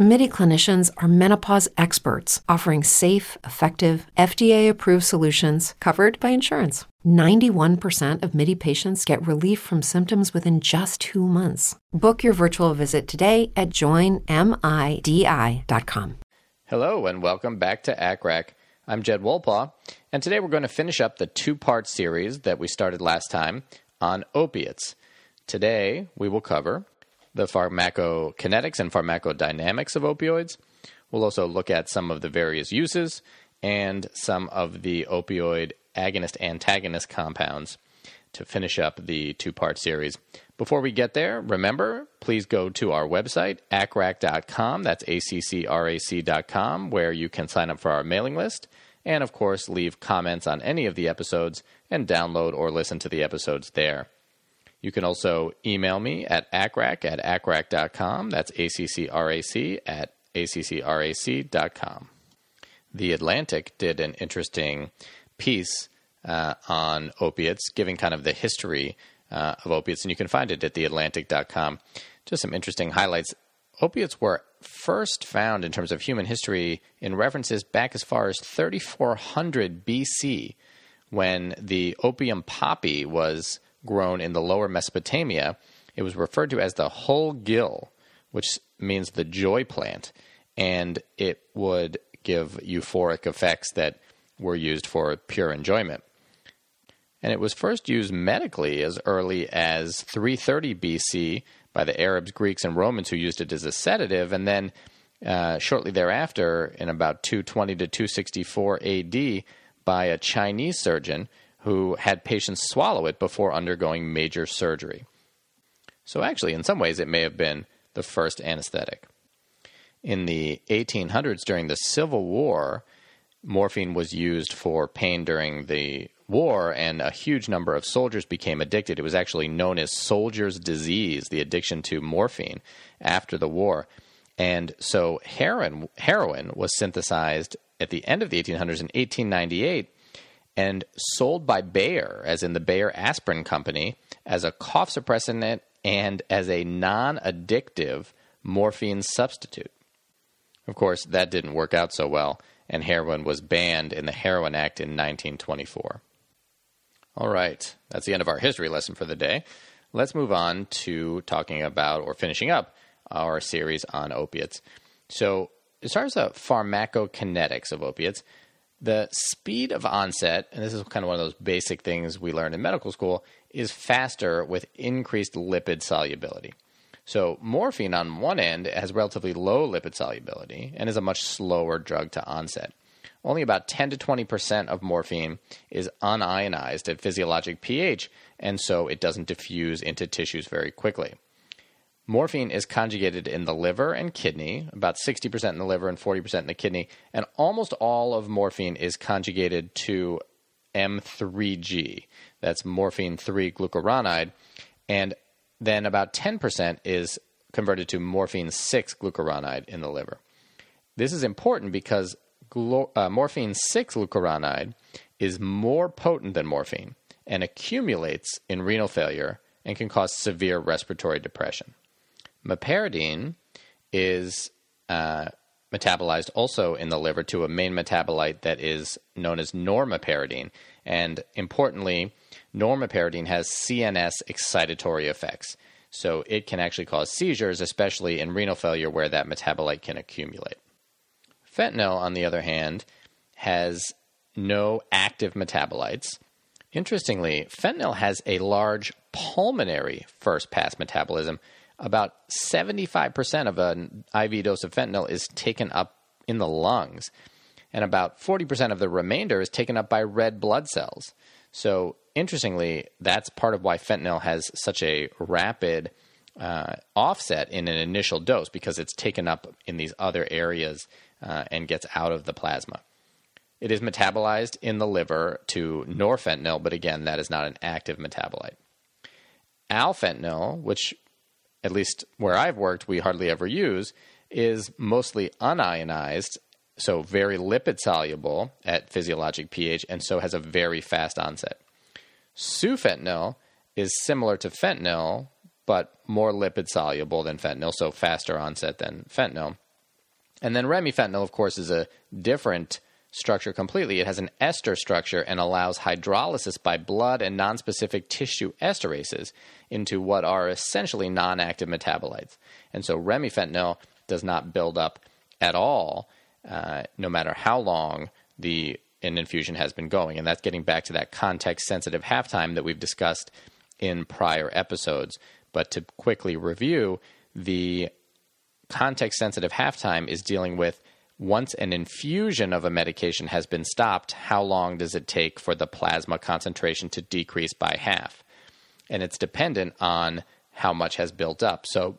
MIDI clinicians are menopause experts offering safe, effective, FDA approved solutions covered by insurance. 91% of MIDI patients get relief from symptoms within just two months. Book your virtual visit today at joinmidi.com. Hello, and welcome back to ACCRAC. I'm Jed Wolpaw, and today we're going to finish up the two part series that we started last time on opiates. Today we will cover the pharmacokinetics and pharmacodynamics of opioids. We'll also look at some of the various uses and some of the opioid agonist antagonist compounds to finish up the two part series. Before we get there, remember, please go to our website, accrac.com. That's A C C R A C.com, where you can sign up for our mailing list and of course leave comments on any of the episodes and download or listen to the episodes there. You can also email me at accrac at accrac.com. That's A-C-C-R-A-C at A-C-C-R-A-C.com. The Atlantic did an interesting piece uh, on opiates, giving kind of the history uh, of opiates, and you can find it at theatlantic.com. Just some interesting highlights. Opiates were first found in terms of human history in references back as far as 3400 BC when the opium poppy was grown in the lower Mesopotamia. It was referred to as the whole gill, which means the joy plant, and it would give euphoric effects that were used for pure enjoyment. And it was first used medically as early as 330 BC by the Arabs, Greeks, and Romans who used it as a sedative. And then uh, shortly thereafter, in about 220 to 264 AD, by a Chinese surgeon who had patients swallow it before undergoing major surgery. So, actually, in some ways, it may have been the first anesthetic. In the 1800s, during the Civil War, morphine was used for pain during the war, and a huge number of soldiers became addicted. It was actually known as soldier's disease, the addiction to morphine after the war. And so heroin, heroin was synthesized at the end of the 1800s in 1898 and sold by Bayer, as in the Bayer Aspirin Company, as a cough suppressant and as a non addictive morphine substitute. Of course, that didn't work out so well, and heroin was banned in the Heroin Act in 1924. All right, that's the end of our history lesson for the day. Let's move on to talking about or finishing up our series on opiates. So, as far as the pharmacokinetics of opiates, the speed of onset, and this is kind of one of those basic things we learn in medical school, is faster with increased lipid solubility. So, morphine on one end has relatively low lipid solubility and is a much slower drug to onset only about 10 to 20% of morphine is unionized at physiologic pH, and so it doesn't diffuse into tissues very quickly. Morphine is conjugated in the liver and kidney, about 60% in the liver and 40% in the kidney, and almost all of morphine is conjugated to M3G. That's morphine 3 glucuronide, and then about 10% is converted to morphine 6 glucuronide in the liver. This is important because uh, morphine 6 glucuronide is more potent than morphine and accumulates in renal failure and can cause severe respiratory depression. Meperidine is uh, metabolized also in the liver to a main metabolite that is known as normeperidine. And importantly, normeperidine has CNS excitatory effects. So it can actually cause seizures, especially in renal failure where that metabolite can accumulate. Fentanyl, on the other hand, has no active metabolites. Interestingly, fentanyl has a large pulmonary first pass metabolism. About 75% of an IV dose of fentanyl is taken up in the lungs, and about 40% of the remainder is taken up by red blood cells. So, interestingly, that's part of why fentanyl has such a rapid uh, offset in an initial dose because it's taken up in these other areas uh, and gets out of the plasma. It is metabolized in the liver to norfentanyl, but again, that is not an active metabolite. Alfentanyl, which at least where I've worked, we hardly ever use, is mostly unionized, so very lipid soluble at physiologic pH, and so has a very fast onset. Sufentanil is similar to fentanyl, but more lipid soluble than fentanyl, so faster onset than fentanyl. And then remifentanil, of course, is a different structure completely. It has an ester structure and allows hydrolysis by blood and nonspecific tissue esterases into what are essentially non active metabolites. And so remifentanil does not build up at all, uh, no matter how long the an infusion has been going. And that's getting back to that context sensitive half time that we've discussed in prior episodes. But to quickly review, the context sensitive half time is dealing with once an infusion of a medication has been stopped, how long does it take for the plasma concentration to decrease by half? And it's dependent on how much has built up. So,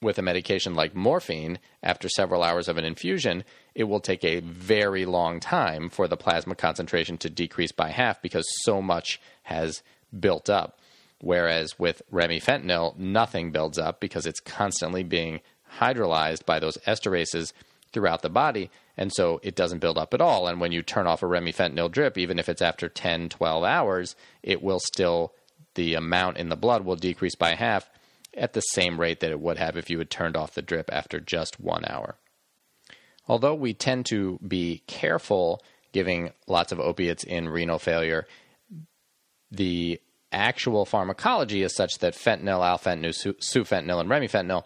with a medication like morphine, after several hours of an infusion, it will take a very long time for the plasma concentration to decrease by half because so much has built up. Whereas with remifentanil, nothing builds up because it's constantly being hydrolyzed by those esterases throughout the body, and so it doesn't build up at all. And when you turn off a remifentanil drip, even if it's after 10, 12 hours, it will still, the amount in the blood will decrease by half at the same rate that it would have if you had turned off the drip after just one hour. Although we tend to be careful giving lots of opiates in renal failure, the actual pharmacology is such that fentanyl, alfentanil, sufentanil, and remifentanil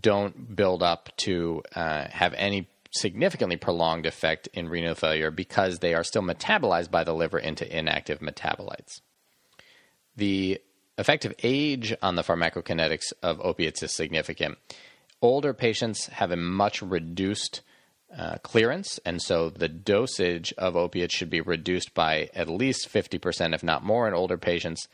don't build up to uh, have any significantly prolonged effect in renal failure because they are still metabolized by the liver into inactive metabolites. The effect of age on the pharmacokinetics of opiates is significant. Older patients have a much reduced uh, clearance, and so the dosage of opiates should be reduced by at least 50%, if not more, in older patients.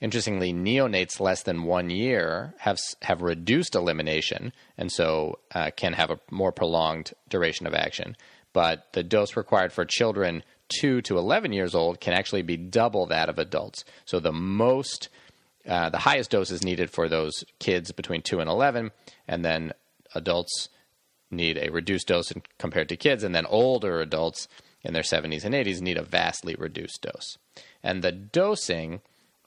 Interestingly, neonates less than one year have have reduced elimination, and so uh, can have a more prolonged duration of action. But the dose required for children two to eleven years old can actually be double that of adults. So the most, uh, the highest dose is needed for those kids between two and eleven, and then adults need a reduced dose compared to kids, and then older adults in their 70s and 80s need a vastly reduced dose. And the dosing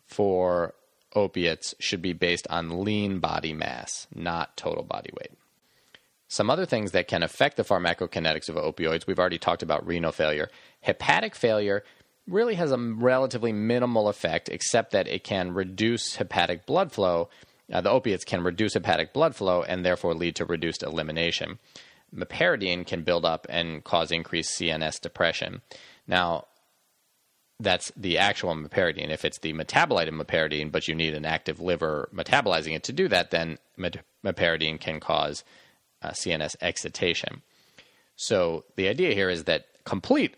for opiates should be based on lean body mass, not total body weight. Some other things that can affect the pharmacokinetics of opioids, we've already talked about renal failure. Hepatic failure really has a relatively minimal effect, except that it can reduce hepatic blood flow. Uh, the opiates can reduce hepatic blood flow and therefore lead to reduced elimination. Meperidine can build up and cause increased CNS depression. Now, that's the actual meperidine. If it's the metabolite of meperidine, but you need an active liver metabolizing it to do that, then meperidine can cause uh, CNS excitation. So the idea here is that complete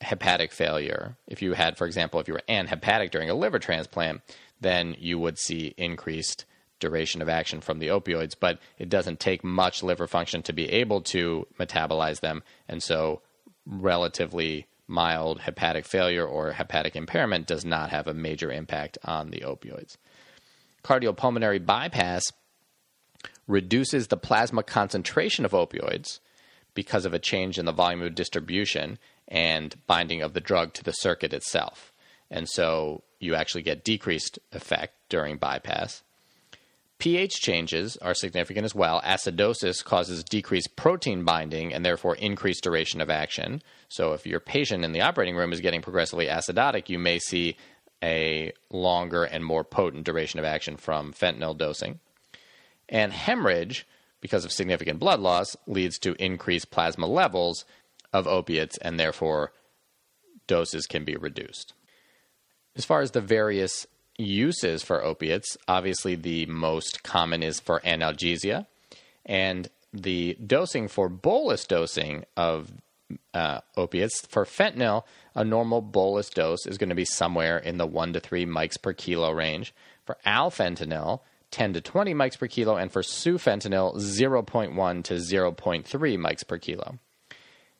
hepatic failure, if you had, for example, if you were anhepatic during a liver transplant, then you would see increased duration of action from the opioids, but it doesn't take much liver function to be able to metabolize them, and so relatively mild hepatic failure or hepatic impairment does not have a major impact on the opioids. Cardiopulmonary bypass reduces the plasma concentration of opioids because of a change in the volume of distribution and binding of the drug to the circuit itself. And so you actually get decreased effect during bypass pH changes are significant as well. Acidosis causes decreased protein binding and therefore increased duration of action. So, if your patient in the operating room is getting progressively acidotic, you may see a longer and more potent duration of action from fentanyl dosing. And hemorrhage, because of significant blood loss, leads to increased plasma levels of opiates and therefore doses can be reduced. As far as the various uses for opiates, obviously the most common is for analgesia, and the dosing for bolus dosing of uh, opiates for fentanyl, a normal bolus dose is going to be somewhere in the one to three mics per kilo range. For alfentanil, 10 to 20 mics per kilo, and for sufentanil, 0.1 to 0.3 mics per kilo.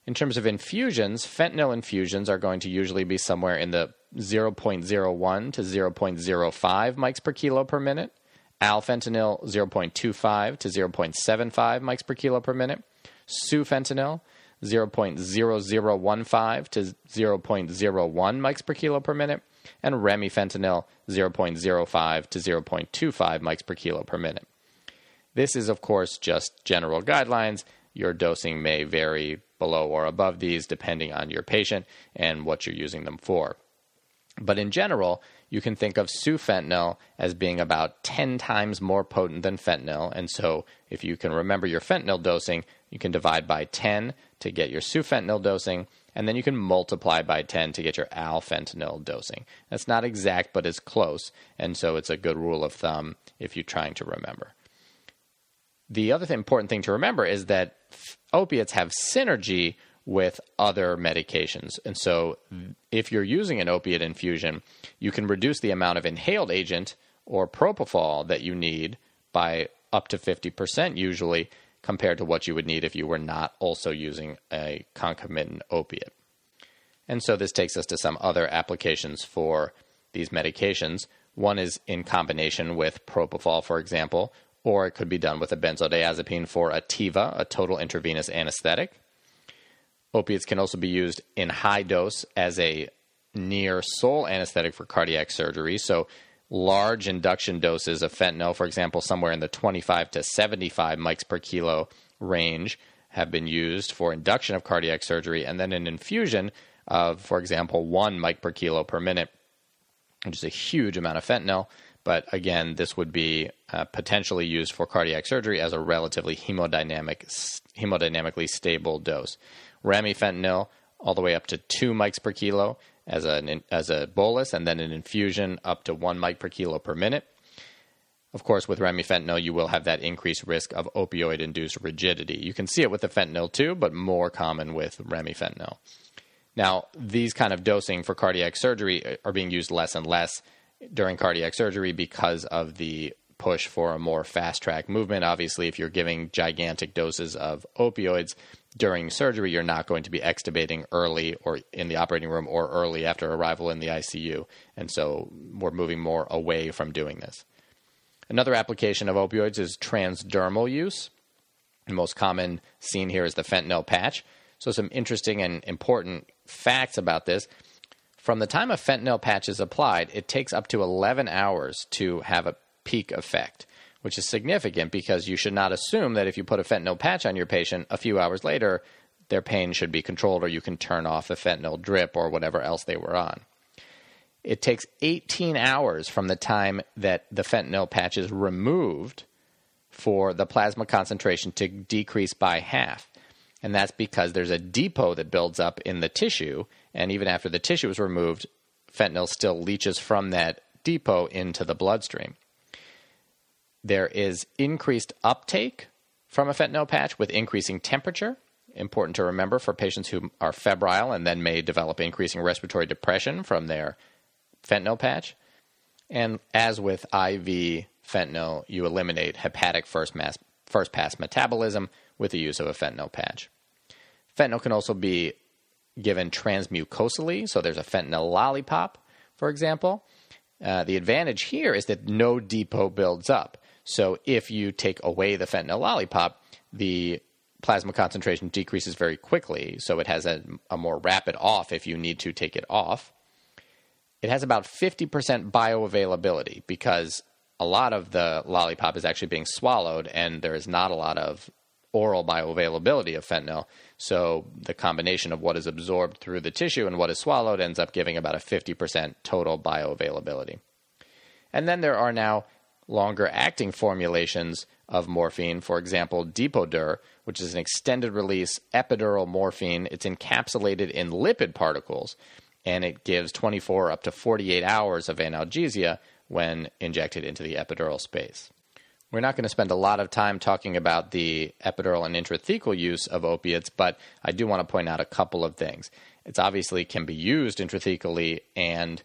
In terms of infusions, fentanyl infusions are going to usually be somewhere in the 0.01 to 0.05 mics per kilo per minute. alfentanil 0.25 to 0.75 mics per kilo per minute, sufentanil 0.0015 to 0.01 mics per kilo per minute, and remifentanil 0.05 to 0.25 mics per kilo per minute. This is, of course, just general guidelines. Your dosing may vary below or above these depending on your patient and what you're using them for. But in general, you can think of sufentanil as being about 10 times more potent than fentanyl. And so, if you can remember your fentanyl dosing, you can divide by 10 to get your sufentanil dosing, and then you can multiply by 10 to get your alfentanil dosing. That's not exact, but it's close. And so, it's a good rule of thumb if you're trying to remember. The other th- important thing to remember is that opiates have synergy with other medications. And so, if you're using an opiate infusion, you can reduce the amount of inhaled agent or propofol that you need by up to 50% usually compared to what you would need if you were not also using a concomitant opiate. And so, this takes us to some other applications for these medications. One is in combination with propofol, for example, or it could be done with a benzodiazepine for a TIVA, a total intravenous anesthetic. Opiates can also be used in high dose as a near sole anesthetic for cardiac surgery. So, large induction doses of fentanyl, for example, somewhere in the 25 to 75 mics per kilo range, have been used for induction of cardiac surgery. And then an infusion of, for example, one mic per kilo per minute, which is a huge amount of fentanyl. But again, this would be uh, potentially used for cardiac surgery as a relatively hemodynamic, hemodynamically stable dose remifentanil all the way up to two mics per kilo as a as a bolus, and then an infusion up to one mic per kilo per minute. Of course, with remifentanil, you will have that increased risk of opioid induced rigidity. You can see it with the fentanyl too, but more common with remifentanil. Now, these kind of dosing for cardiac surgery are being used less and less during cardiac surgery because of the push for a more fast track movement. Obviously, if you're giving gigantic doses of opioids, during surgery, you're not going to be extubating early or in the operating room or early after arrival in the ICU. And so we're moving more away from doing this. Another application of opioids is transdermal use. The most common seen here is the fentanyl patch. So, some interesting and important facts about this. From the time a fentanyl patch is applied, it takes up to 11 hours to have a peak effect which is significant because you should not assume that if you put a fentanyl patch on your patient, a few hours later, their pain should be controlled or you can turn off the fentanyl drip or whatever else they were on. It takes 18 hours from the time that the fentanyl patch is removed for the plasma concentration to decrease by half. And that's because there's a depot that builds up in the tissue. And even after the tissue is removed, fentanyl still leaches from that depot into the bloodstream. There is increased uptake from a fentanyl patch with increasing temperature. Important to remember for patients who are febrile and then may develop increasing respiratory depression from their fentanyl patch. And as with IV fentanyl, you eliminate hepatic first, mass, first pass metabolism with the use of a fentanyl patch. Fentanyl can also be given transmucosally, so there's a fentanyl lollipop, for example. Uh, the advantage here is that no depot builds up. So if you take away the fentanyl lollipop, the plasma concentration decreases very quickly. So it has a, a more rapid off if you need to take it off. It has about 50% bioavailability because a lot of the lollipop is actually being swallowed and there is not a lot of oral bioavailability of fentanyl. So the combination of what is absorbed through the tissue and what is swallowed ends up giving about a 50% total bioavailability. And then there are now longer acting formulations of morphine, for example, Depo-Dur, which is an extended release epidural morphine. It's encapsulated in lipid particles and it gives 24 up to 48 hours of analgesia when injected into the epidural space. We're not going to spend a lot of time talking about the epidural and intrathecal use of opiates, but I do want to point out a couple of things. It's obviously can be used intrathecally and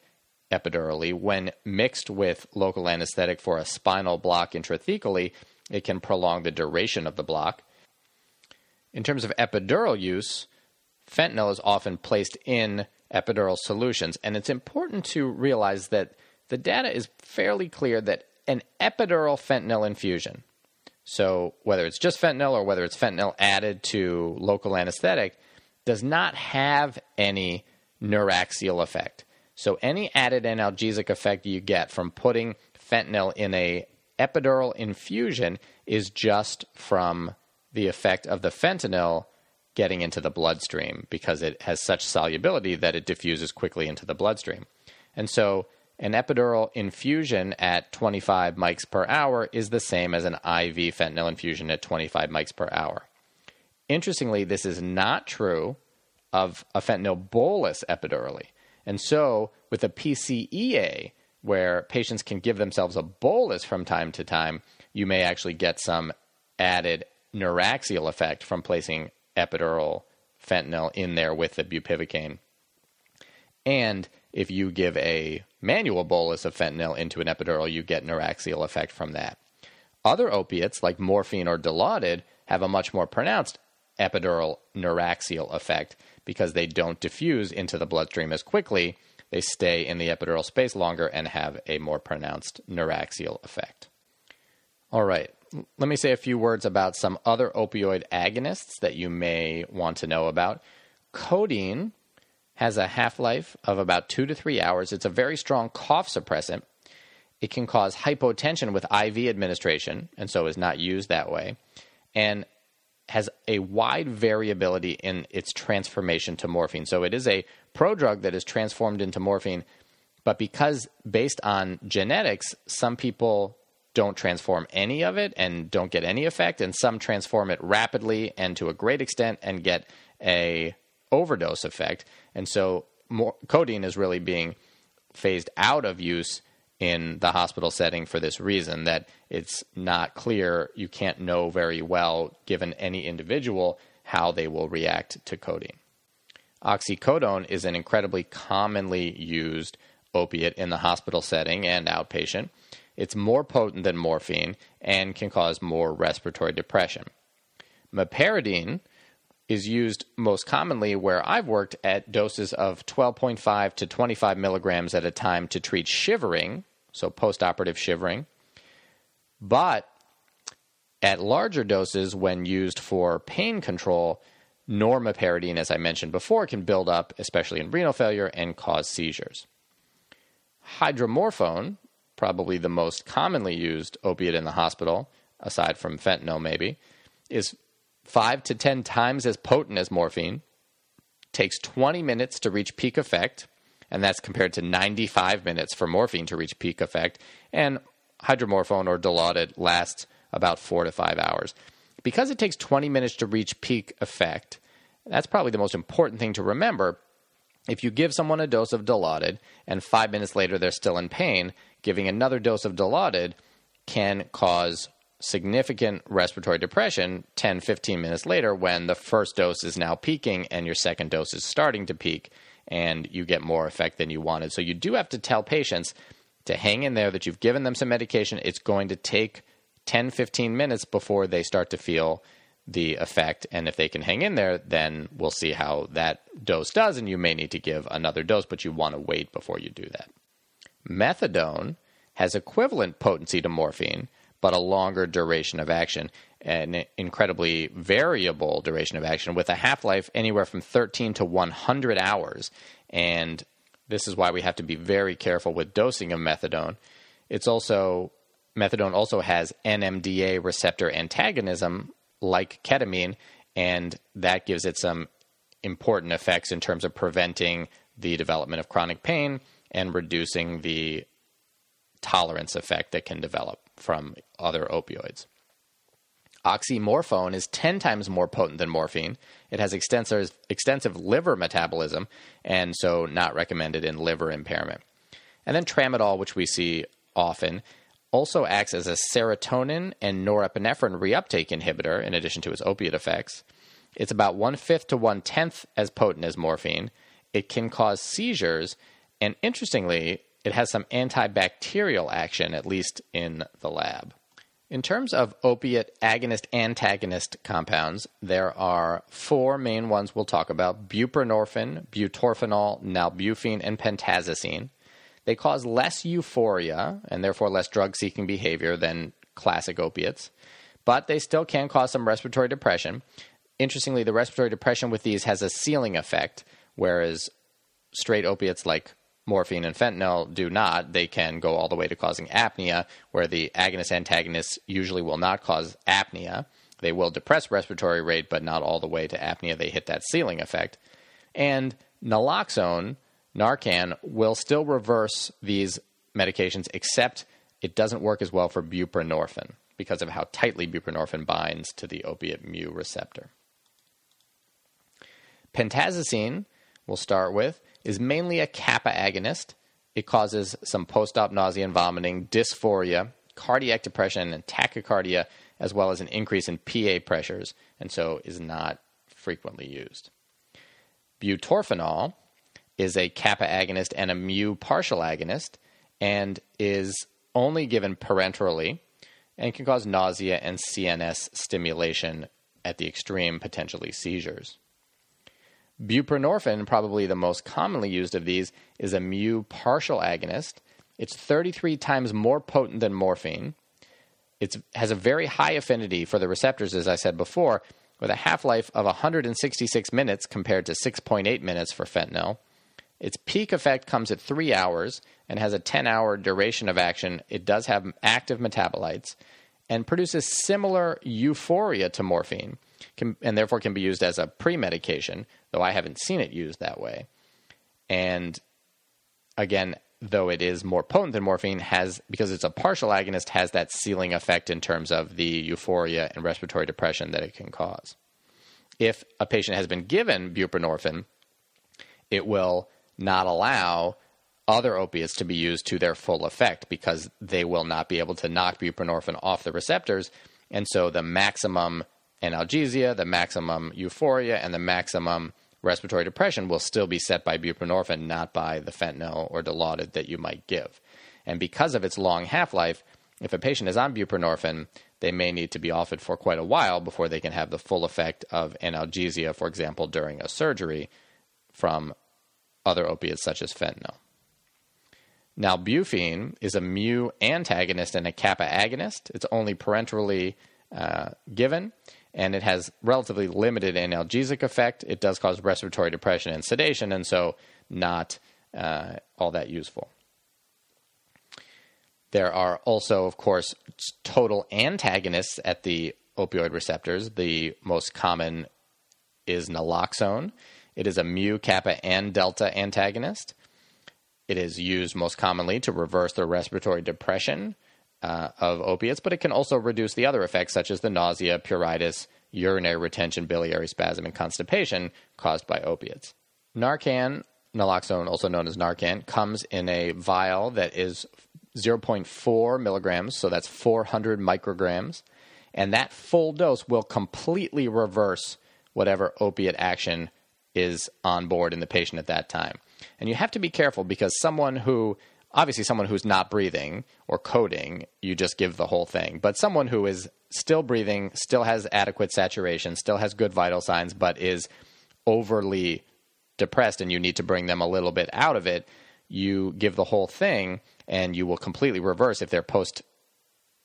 epidurally. When mixed with local anesthetic for a spinal block intrathecally, it can prolong the duration of the block. In terms of epidural use, fentanyl is often placed in epidural solutions, and it's important to realize that the data is fairly clear that an epidural fentanyl infusion, so whether it's just fentanyl or whether it's fentanyl added to local anesthetic, does not have any neuraxial effect. So any added analgesic effect you get from putting fentanyl in a epidural infusion is just from the effect of the fentanyl getting into the bloodstream because it has such solubility that it diffuses quickly into the bloodstream. And so an epidural infusion at 25 mics per hour is the same as an IV fentanyl infusion at 25 mics per hour. Interestingly, this is not true of a fentanyl bolus epidurally. And so, with a PCEA, where patients can give themselves a bolus from time to time, you may actually get some added neuraxial effect from placing epidural fentanyl in there with the bupivacaine. And if you give a manual bolus of fentanyl into an epidural, you get neuraxial effect from that. Other opiates, like morphine or Dilaudid, have a much more pronounced epidural neuraxial effect because they don't diffuse into the bloodstream as quickly. They stay in the epidural space longer and have a more pronounced neuraxial effect. All right, let me say a few words about some other opioid agonists that you may want to know about. Codeine has a half life of about two to three hours. It's a very strong cough suppressant. It can cause hypotension with IV administration, and so is not used that way, and has a wide variability in its transformation to morphine. So it is a prodrug that is transformed into morphine, but because based on genetics, some people don't transform any of it and don't get any effect, and some transform it rapidly and to a great extent and get a overdose effect. And so more, codeine is really being phased out of use in the hospital setting for this reason that it's not clear, you can't know very well, given any individual, how they will react to codeine. Oxycodone is an incredibly commonly used opiate in the hospital setting and outpatient. It's more potent than morphine and can cause more respiratory depression. Meperidine is used most commonly where I've worked at doses of 12.5 to 25 milligrams at a time to treat shivering, so postoperative shivering. But at larger doses, when used for pain control, normeperidine, as I mentioned before, can build up, especially in renal failure, and cause seizures. Hydromorphone probably the most commonly used opiate in the hospital, aside from fentanyl maybe, is five to 10 times as potent as morphine, takes 20 minutes to reach peak effect, and that's compared to 95 minutes for morphine to reach peak effect, and hydromorphone or Dilaudid lasts about four to five hours. Because it takes 20 minutes to reach peak effect, that's probably the most important thing to remember. If you give someone a dose of Dilaudid and five minutes later they're still in pain, giving another dose of Dilaudid can cause significant respiratory depression 10, 15 minutes later when the first dose is now peaking and your second dose is starting to peak and you get more effect than you wanted. So you do have to tell patients to hang in there that you've given them some medication. It's going to take 10, 15 minutes before they start to feel the effect. And if they can hang in there, then we'll see how that dose does. And you may need to give another dose, but you want to wait before you do that. Methadone has equivalent potency to morphine, but a longer duration of action, an incredibly variable duration of action with a half life anywhere from 13 to 100 hours. And this is why we have to be very careful with dosing of methadone. It's also, methadone also has NMDA receptor antagonism like ketamine, and that gives it some important effects in terms of preventing the development of chronic pain and reducing the tolerance effect that can develop from other opioids. Oxymorphone is 10 times more potent than morphine. It has extensive, extensive liver metabolism, and so not recommended in liver impairment. And then tramadol, which we see often, also acts as a serotonin and norepinephrine reuptake inhibitor in addition to its opiate effects. It's about one fifth to one tenth as potent as morphine. It can cause seizures and interestingly, it has some antibacterial action, at least in the lab. In terms of opiate agonist antagonist compounds, there are four main ones we'll talk about buprenorphine, butorphanol, nalbuphine, and pentazocine. They cause less euphoria and therefore less drug seeking behavior than classic opiates, but they still can cause some respiratory depression. Interestingly, the respiratory depression with these has a ceiling effect, whereas straight opiates like morphine and fentanyl do not. They can go all the way to causing apnea, where the agonist antagonists usually will not cause apnea. They will depress respiratory rate, but not all the way to apnea. They hit that ceiling effect. And naloxone, Narcan, will still reverse these medications, except it doesn't work as well for buprenorphine because of how tightly buprenorphine binds to the opiate mu receptor. Pentazocine, we'll start with, is mainly a kappa agonist. It causes some post op nausea and vomiting, dysphoria, cardiac depression, and tachycardia, as well as an increase in PA pressures, and so is not frequently used. Butorphanol is a kappa agonist and a mu partial agonist, and is only given parenterally and can cause nausea and CNS stimulation at the extreme, potentially seizures. Buprenorphine, probably the most commonly used of these, is a mu partial agonist. It's 33 times more potent than morphine. It has a very high affinity for the receptors, as I said before, with a half life of 166 minutes compared to 6.8 minutes for fentanyl. Its peak effect comes at three hours and has a 10 hour duration of action. It does have active metabolites and produces similar euphoria to morphine can, and therefore can be used as a pre medication, though I haven't seen it used that way. And again, though it is more potent than morphine, has because it's a partial agonist, has that ceiling effect in terms of the euphoria and respiratory depression that it can cause. If a patient has been given buprenorphine, it will not allow other opiates to be used to their full effect because they will not be able to knock buprenorphine off the receptors. And so the maximum analgesia, the maximum euphoria, and the maximum respiratory depression will still be set by buprenorphine, not by the fentanyl or dilaudid that you might give. And because of its long half life, if a patient is on buprenorphine, they may need to be off it for quite a while before they can have the full effect of analgesia, for example, during a surgery from other opiates such as fentanyl. Nalbuphine is a mu antagonist and a kappa agonist. It's only parenterally uh, given, and it has relatively limited analgesic effect. It does cause respiratory depression and sedation, and so not uh, all that useful. There are also, of course, total antagonists at the opioid receptors. The most common is naloxone. It is a mu, kappa, and delta antagonist. It is used most commonly to reverse the respiratory depression uh, of opiates, but it can also reduce the other effects, such as the nausea, pruritus, urinary retention, biliary spasm, and constipation caused by opiates. Narcan, naloxone, also known as Narcan, comes in a vial that is 0.4 milligrams, so that's 400 micrograms, and that full dose will completely reverse whatever opiate action is on board in the patient at that time. And you have to be careful because someone who obviously someone who's not breathing or coding, you just give the whole thing. But someone who is still breathing, still has adequate saturation, still has good vital signs, but is overly depressed and you need to bring them a little bit out of it, you give the whole thing and you will completely reverse if they're post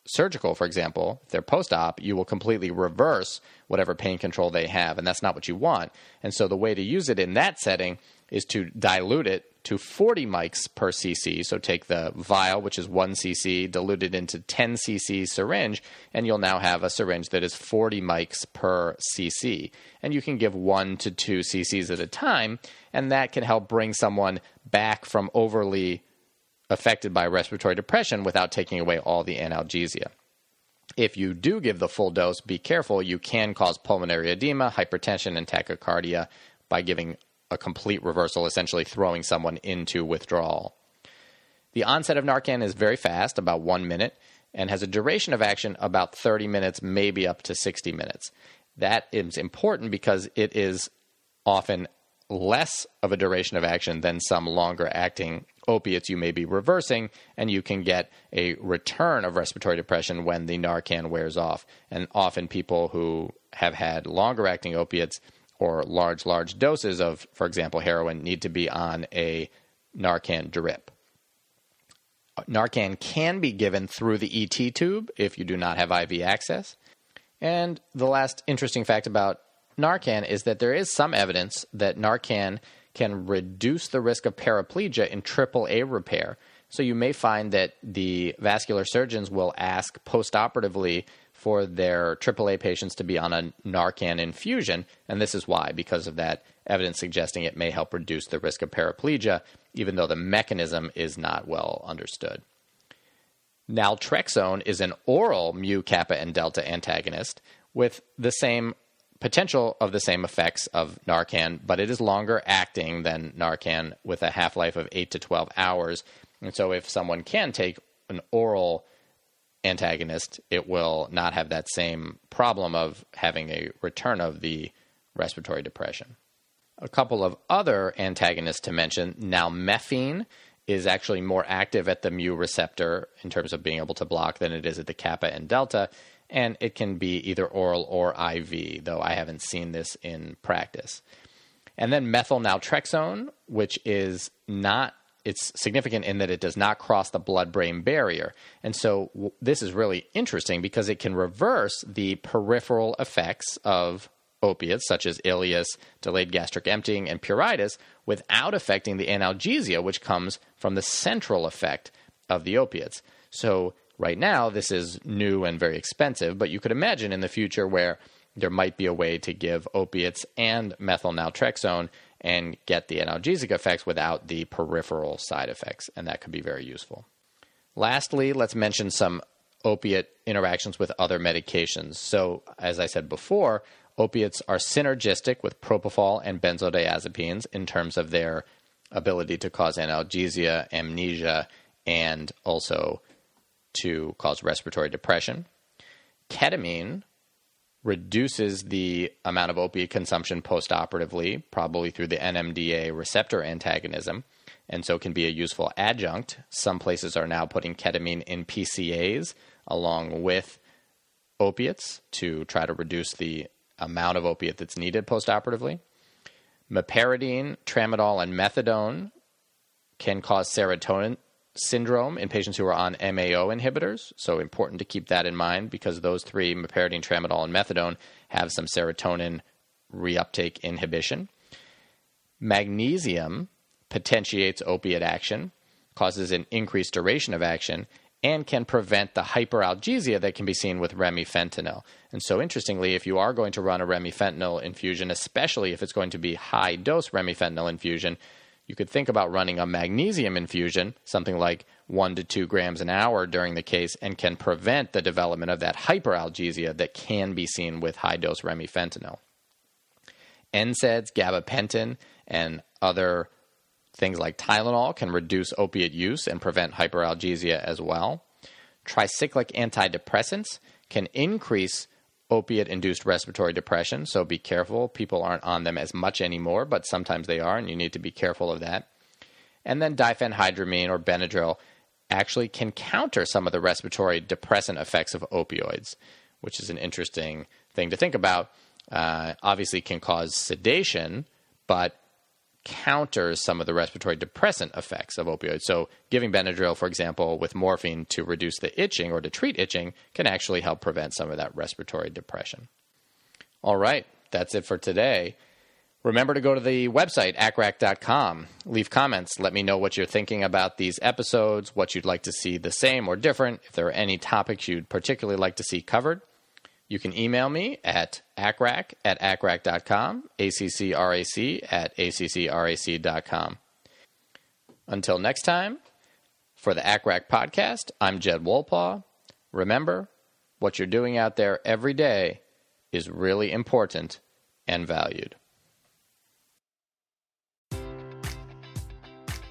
surgical, for example, if they're post op, you will completely reverse whatever pain control they have. And that's not what you want. And so the way to use it in that setting is to dilute it to 40 mics per cc. So take the vial, which is 1 cc, diluted into 10 cc syringe, and you'll now have a syringe that is 40 mics per cc. And you can give 1 to 2 cc's at a time, and that can help bring someone back from overly affected by respiratory depression without taking away all the analgesia. If you do give the full dose, be careful. You can cause pulmonary edema, hypertension, and tachycardia by giving a complete reversal, essentially throwing someone into withdrawal. The onset of Narcan is very fast, about one minute, and has a duration of action about 30 minutes, maybe up to 60 minutes. That is important because it is often less of a duration of action than some longer acting opiates you may be reversing, and you can get a return of respiratory depression when the Narcan wears off. And often people who have had longer acting opiates or large, large doses of, for example, heroin need to be on a Narcan drip. Narcan can be given through the ET tube if you do not have IV access. And the last interesting fact about Narcan is that there is some evidence that Narcan can reduce the risk of paraplegia in AAA repair. So you may find that the vascular surgeons will ask postoperatively for their AAA patients to be on a Narcan infusion, and this is why, because of that evidence suggesting it may help reduce the risk of paraplegia, even though the mechanism is not well understood. Naltrexone is an oral mu, kappa, and delta antagonist with the same potential of the same effects of Narcan, but it is longer acting than Narcan with a half life of 8 to 12 hours. And so, if someone can take an oral antagonist, it will not have that same problem of having a return of the respiratory depression. A couple of other antagonists to mention nalmefene is actually more active at the mu receptor in terms of being able to block than it is at the kappa and delta and it can be either oral or IV, though I haven't seen this in practice. And then methyl naltrexone, which is not it's significant in that it does not cross the blood brain barrier. And so w- this is really interesting because it can reverse the peripheral effects of opiates such as ileus, delayed gastric emptying, and pruritus without affecting the analgesia, which comes from the central effect of the opiates. So Right now, this is new and very expensive, but you could imagine in the future where there might be a way to give opiates and methyl naltrexone and get the analgesic effects without the peripheral side effects, and that could be very useful. Lastly, let's mention some opiate interactions with other medications. So, as I said before, opiates are synergistic with propofol and benzodiazepines in terms of their ability to cause analgesia, amnesia, and also to cause respiratory depression. Ketamine reduces the amount of opiate consumption postoperatively, probably through the NMDA receptor antagonism, and so can be a useful adjunct. Some places are now putting ketamine in PCAs along with opiates to try to reduce the amount of opiate that's needed postoperatively. Meperidine, tramadol, and methadone can cause serotonin syndrome in patients who are on MAO inhibitors. So important to keep that in mind because those three, meperidine, tramadol, and methadone, have some serotonin reuptake inhibition. Magnesium potentiates opiate action, causes an increased duration of action, and can prevent the hyperalgesia that can be seen with remifentanil. And so, interestingly, if you are going to run a remifentanil infusion, especially if it's going to be high dose remifentanil infusion, you could think about running a magnesium infusion, something like one to two grams an hour during the case, and can prevent the development of that hyperalgesia that can be seen with high dose remifentanil. NSAIDs, gabapentin, and other things like Tylenol can reduce opiate use and prevent hyperalgesia as well. Tricyclic antidepressants can increase opiate induced respiratory depression, so be careful. People aren't on them as much anymore, but sometimes they are, and you need to be careful of that. And then diphenhydramine or Benadryl actually can counter some of the respiratory depressant effects of opioids, which is an interesting thing to think about. Uh, obviously, can cause sedation, but counters some of the respiratory depressant effects of opioids. So, giving Benadryl, for example, with morphine to reduce the itching or to treat itching can actually help prevent some of that respiratory depression. All right, that's it for today. Remember to go to the website, acrac.com. Leave comments. Let me know what you're thinking about these episodes, what you'd like to see the same or different, if there are any topics you'd particularly like to see covered. You can email me at acrac at acrac.com, A-C-C-R-A-C at A-C-C-R-A-C.com. Until next time, for the ACRAC podcast, I'm Jed Wolpaw. Remember, what you're doing out there every day is really important and valued.